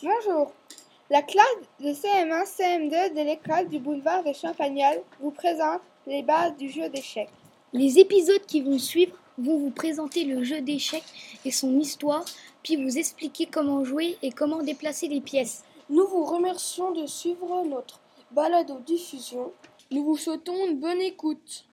Bonjour. La classe de CM1, CM2 de l'école du boulevard de Champagnols vous présente les bases du jeu d'échecs. Les épisodes qui vont suivre vont vous présenter le jeu d'échecs et son histoire, puis vous expliquer comment jouer et comment déplacer les pièces. Nous vous remercions de suivre notre balado diffusion. Nous vous souhaitons une bonne écoute.